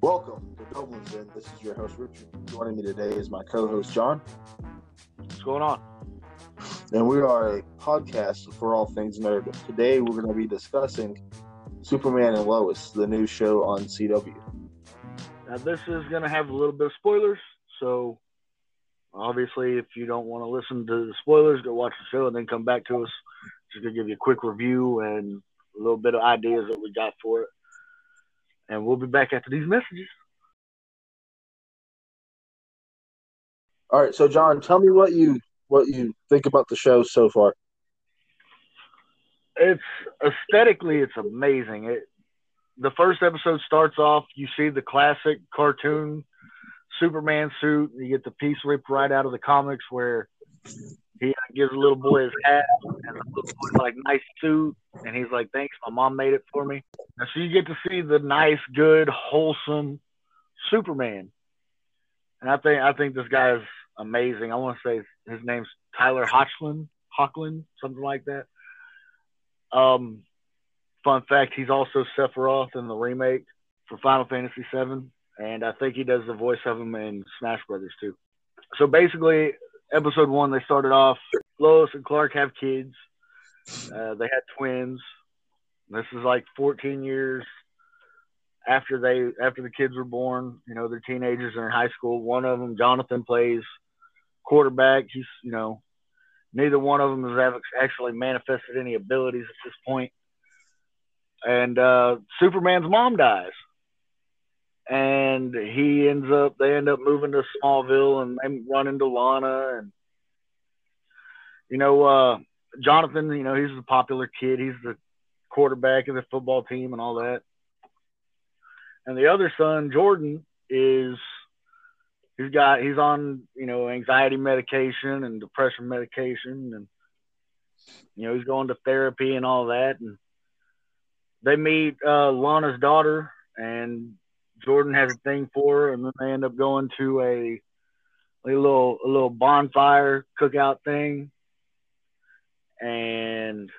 Welcome to Dublin's In. This is your host Richard. Joining me today is my co-host John, What's going on? and we are a podcast for all things nerd. Today we're going to be discussing Superman and Lois, the new show on CW. Now, this is going to have a little bit of spoilers, so obviously, if you don't want to listen to the spoilers, go watch the show and then come back to us. Just going to give you a quick review and a little bit of ideas that we got for it. And we'll be back after these messages. All right, so John, tell me what you what you think about the show so far. It's aesthetically, it's amazing. It, the first episode starts off, you see the classic cartoon Superman suit. You get the piece ripped right out of the comics where he uh, gives a little boy his hat and the little boy's like nice suit, and he's like, "Thanks, my mom made it for me." So you get to see the nice, good, wholesome Superman, and I think I think this guy is amazing. I want to say his name's Tyler Hoechlin, Hoechlin, something like that. Um, fun fact: he's also Sephiroth in the remake for Final Fantasy VII, and I think he does the voice of him in Smash Brothers too. So basically, episode one, they started off. Lois and Clark have kids. Uh, they had twins. This is like 14 years after they after the kids were born. You know, they're teenagers. They're in high school. One of them, Jonathan, plays quarterback. He's you know, neither one of them has actually manifested any abilities at this point. And uh, Superman's mom dies and he ends up they end up moving to Smallville and they run into Lana and you know uh Jonathan you know he's a popular kid he's the quarterback of the football team and all that and the other son Jordan is he's got he's on you know anxiety medication and depression medication and you know he's going to therapy and all that and they meet uh Lana's daughter and Jordan has a thing for her, and then they end up going to a, a little a little bonfire cookout thing. And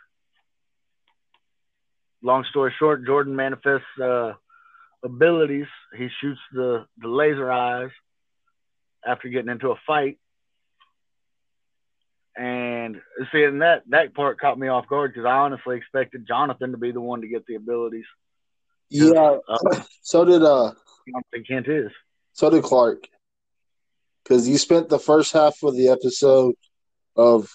long story short, Jordan manifests uh, abilities. He shoots the the laser eyes after getting into a fight. And see, and that that part caught me off guard because I honestly expected Jonathan to be the one to get the abilities. Yeah, Uh, so did uh, Jonathan Kent is. so did Clark, because you spent the first half of the episode of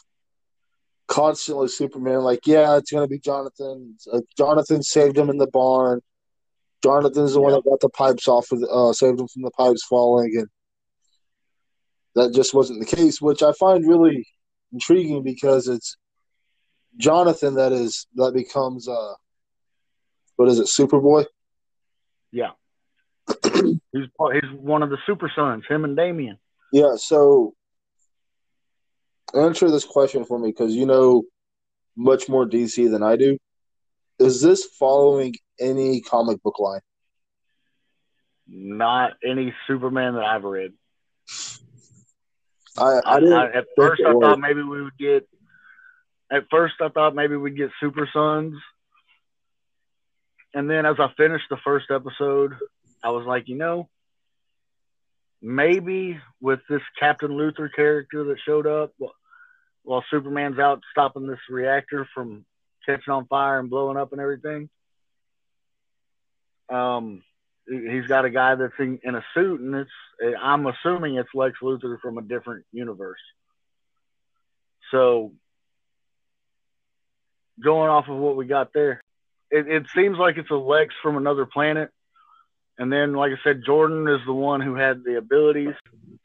constantly Superman like, yeah, it's gonna be Jonathan. Uh, Jonathan saved him in the barn. Jonathan's the one that got the pipes off of the, uh, saved him from the pipes falling, and that just wasn't the case, which I find really intriguing because it's Jonathan that is that becomes uh, what is it, Superboy? Yeah. he's he's one of the super sons, him and Damian. Yeah, so answer this question for me because you know much more DC than I do. Is this following any comic book line? Not any Superman that I've read. I, I I. At first, I thought maybe we would get. At first, I thought maybe we'd get Super Sons, and then as I finished the first episode, I was like, you know, maybe with this Captain Luthor character that showed up while Superman's out stopping this reactor from catching on fire and blowing up and everything. Um, he- he's got a guy that's in, in a suit, and it's I'm assuming it's Lex Luthor from a different universe. So, going off of what we got there, it, it seems like it's a Lex from another planet. And then, like I said, Jordan is the one who had the abilities.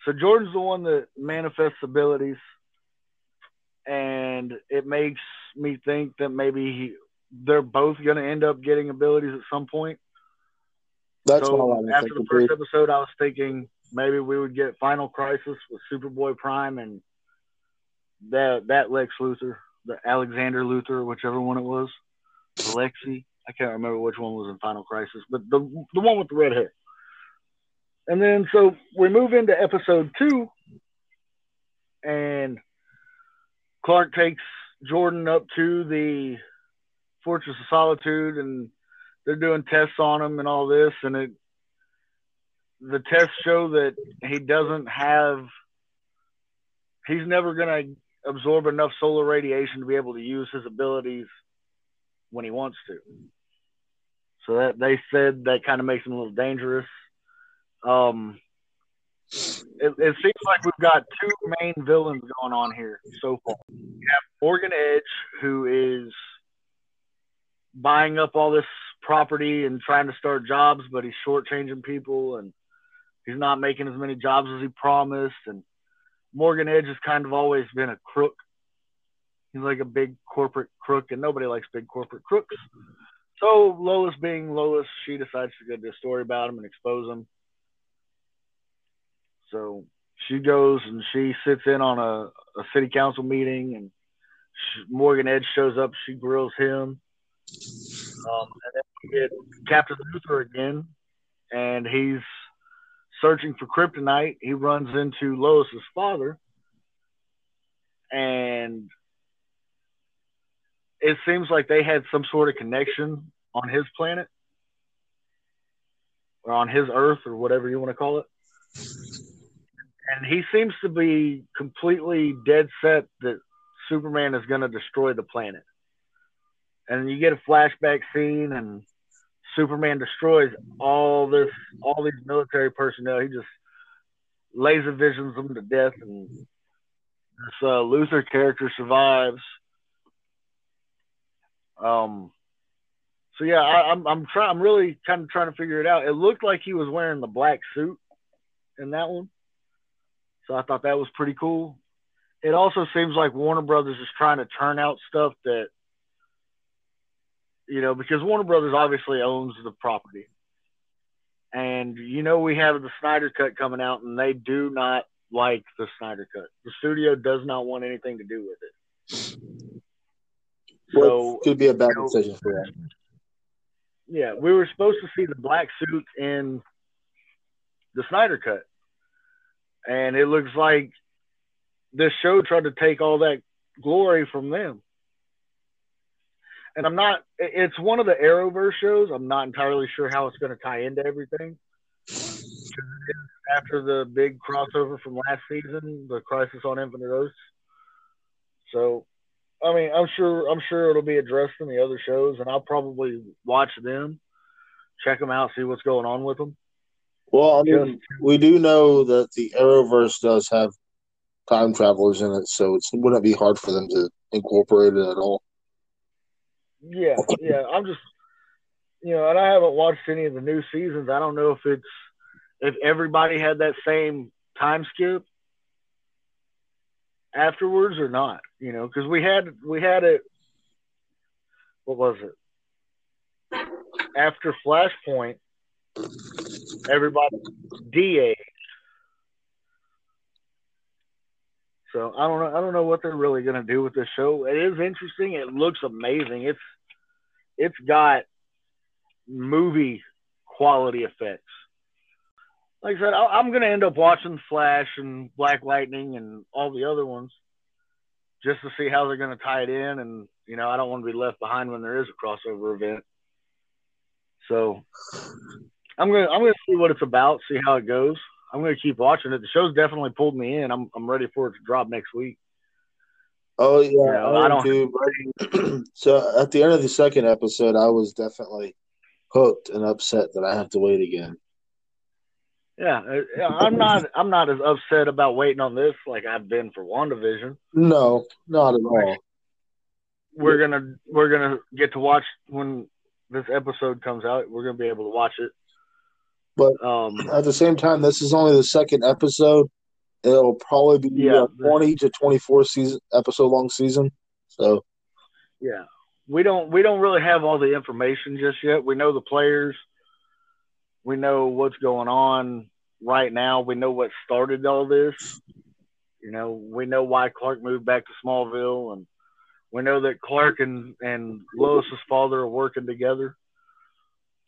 So Jordan's the one that manifests abilities, and it makes me think that maybe he, they're both going to end up getting abilities at some point. That's so what I was after thinking. the first episode, I was thinking maybe we would get Final Crisis with Superboy Prime and that that Lex Luthor, the Alexander Luthor, whichever one it was, Alexi. I can't remember which one was in Final Crisis, but the the one with the red hair. And then so we move into episode two, and Clark takes Jordan up to the Fortress of Solitude, and they're doing tests on him and all this, and it the tests show that he doesn't have. He's never going to absorb enough solar radiation to be able to use his abilities when he wants to. So that they said that kind of makes him a little dangerous. Um, it, it, seems like we've got two main villains going on here so far. We have Morgan Edge, who is buying up all this property and trying to start jobs, but he's shortchanging people and he's not making as many jobs as he promised. And Morgan Edge has kind of always been a crook. He's like a big corporate crook, and nobody likes big corporate crooks. So Lois, being Lois, she decides to go do a story about him and expose him. So she goes and she sits in on a, a city council meeting, and she, Morgan Edge shows up. She grills him, um, and then we get Captain Luthor again, and he's searching for kryptonite. He runs into Lois's father, and it seems like they had some sort of connection on his planet or on his Earth or whatever you want to call it. And he seems to be completely dead set that Superman is going to destroy the planet and you get a flashback scene and Superman destroys all this all these military personnel. He just laser visions them to death and this uh, Luthor character survives. Um so yeah, I, I'm I'm trying I'm really kind of trying to figure it out. It looked like he was wearing the black suit in that one. So I thought that was pretty cool. It also seems like Warner Brothers is trying to turn out stuff that you know, because Warner Brothers obviously owns the property. And you know we have the Snyder cut coming out and they do not like the Snyder cut. The studio does not want anything to do with it. So could be a bad you know, decision for them. Yeah, we were supposed to see the black suit in the Snyder cut. And it looks like this show tried to take all that glory from them and I'm not. It's one of the Arrowverse shows. I'm not entirely sure how it's going to tie into everything. After the big crossover from last season, the Crisis on Infinite Earths. So, I mean, I'm sure I'm sure it'll be addressed in the other shows, and I'll probably watch them, check them out, see what's going on with them. Well, I mean, Just, we do know that the Arrowverse does have time travelers in it, so it wouldn't be hard for them to incorporate it at all. Yeah, yeah. I'm just, you know, and I haven't watched any of the new seasons. I don't know if it's if everybody had that same time skip afterwards or not. You know, because we had we had it. What was it? After Flashpoint, everybody DA. So I don't know. I don't know what they're really going to do with this show. It is interesting. It looks amazing. It's it's got movie quality effects. Like I said, I, am going to end up watching Flash and Black Lightning and all the other ones just to see how they're going to tie it in. And you know, I don't want to be left behind when there is a crossover event. So I'm gonna I'm gonna see what it's about, see how it goes. I'm going to keep watching it. The show's definitely pulled me in. I'm I'm ready for it to drop next week. Oh yeah, you know, I, I don't. Do, so at the end of the second episode, I was definitely hooked and upset that I have to wait again. Yeah, uh, I'm not. I'm not as upset about waiting on this like I've been for WandaVision. No, not at all. We're gonna we're gonna get to watch when this episode comes out. We're gonna be able to watch it but um, at the same time, this is only the second episode. It'll probably be yeah, a twenty to twenty-four season episode long season. So, yeah, we don't we don't really have all the information just yet. We know the players. We know what's going on right now. We know what started all this. You know, we know why Clark moved back to Smallville, and we know that Clark and and Lois's father are working together.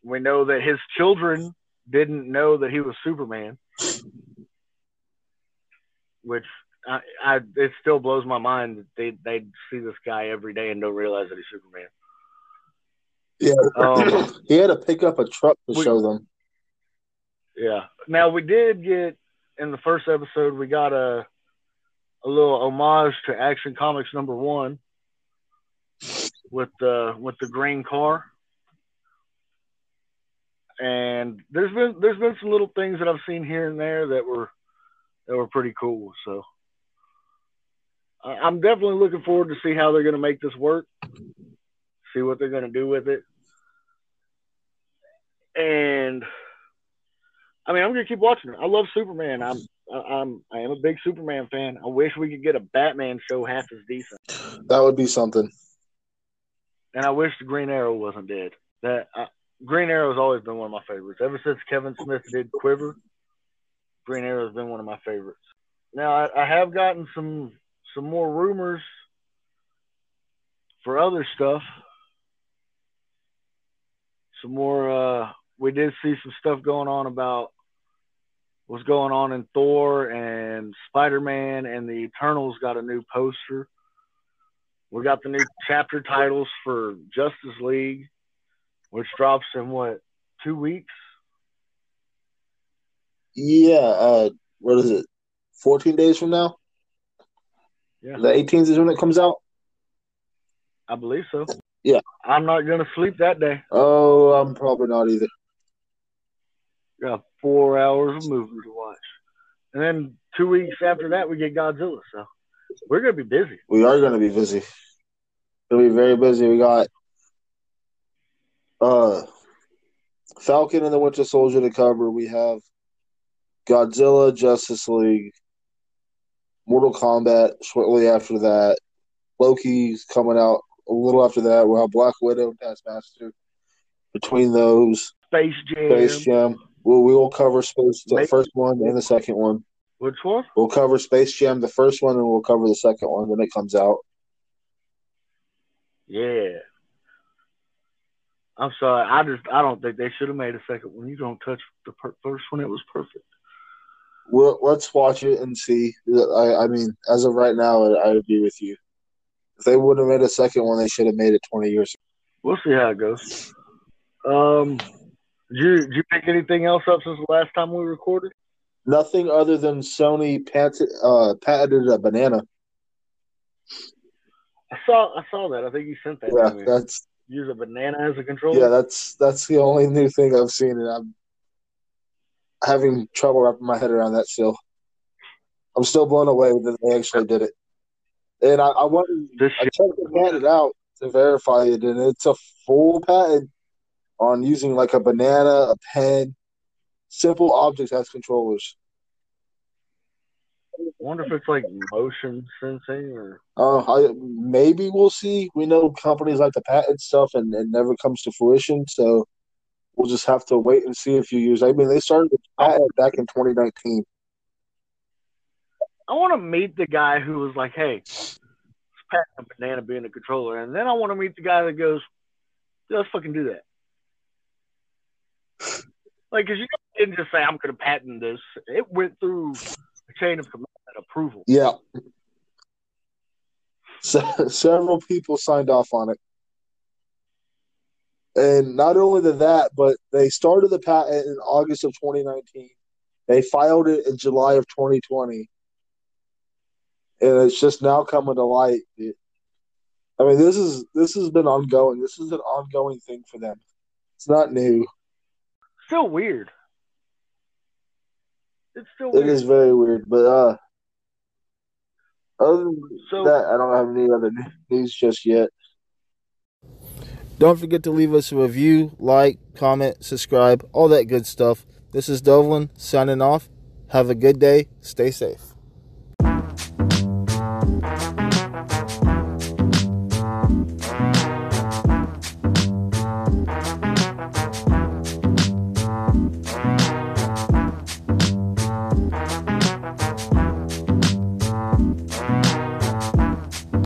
We know that his children didn't know that he was Superman, which I, I it still blows my mind that they they see this guy every day and don't realize that he's Superman. Yeah, um, he had to pick up a truck to we, show them. Yeah. Now we did get in the first episode we got a a little homage to Action Comics number one with the with the green car. And there's been there's been some little things that I've seen here and there that were that were pretty cool. So I'm definitely looking forward to see how they're going to make this work, see what they're going to do with it, and I mean I'm going to keep watching it. I love Superman. I'm I'm I am a big Superman fan. I wish we could get a Batman show half as decent. That would be something. And I wish the Green Arrow wasn't dead. That uh, Green Arrow has always been one of my favorites. Ever since Kevin Smith did Quiver, Green Arrow has been one of my favorites. Now I, I have gotten some some more rumors for other stuff. Some more. Uh, we did see some stuff going on about what's going on in Thor and Spider Man and the Eternals got a new poster. We got the new chapter titles for Justice League, which drops in what two weeks? Yeah, uh, what is it? Fourteen days from now. Yeah. The 18th is when it comes out. I believe so. Yeah. I'm not gonna sleep that day. Oh, I'm probably not either. Got four hours of movies to watch, and then two weeks after that we get Godzilla. So we're gonna be busy. We are gonna be busy. Gonna be very busy. We got uh Falcon and the Winter Soldier to cover. We have Godzilla, Justice League, Mortal Kombat shortly after that. Loki's coming out a little after that. We'll have Black Widow and Taskmaster. Between those, Space Jam. Space Jam. We'll, we will cover Space the first one and the second one. Which one? We'll cover Space Jam the first one, and we'll cover the second one when it comes out. Yeah. I'm sorry. I just I don't think they should have made a second one. You don't touch the per- first one. It was perfect. We'll, let's watch it and see. I, I mean, as of right now, I, I agree with you. If they would have made a second one, they should have made it 20 years ago. We'll see how it goes. Um, did you did you pick anything else up since the last time we recorded? Nothing other than Sony patent, uh, patented a banana. I saw I saw that. I think you sent that Yeah, to me. that's Use a banana as a controller. yeah, that's that's the only new thing I've seen, and I'm having trouble wrapping my head around that still. I'm still blown away that they actually did it. And I, I went, I checked the patent out to verify it, and it's a full patent on using like a banana, a pen, simple objects as controllers. I wonder if it's like motion sensing or Uh, I, maybe we'll see. We know companies like to patent stuff, and it never comes to fruition. So we'll just have to wait and see a few years. I mean, they started the patent back in 2019. I want to meet the guy who was like, "Hey, let's patent a banana being a controller," and then I want to meet the guy that goes, "Yeah, "Let's fucking do that." Like, cause you didn't just say, "I'm going to patent this." It went through a chain of command approval. Yeah. So, several people signed off on it. And not only did that, but they started the patent in August of 2019. They filed it in July of 2020. And it's just now coming to light. It- I mean, this is this has been ongoing. This is an ongoing thing for them. It's not new. Still weird. It's still It weird. is very weird, but uh, other than So- that, I don't have any other news just yet. Don't forget to leave us a review, like, comment, subscribe, all that good stuff. This is Dovlin signing off. Have a good day. Stay safe.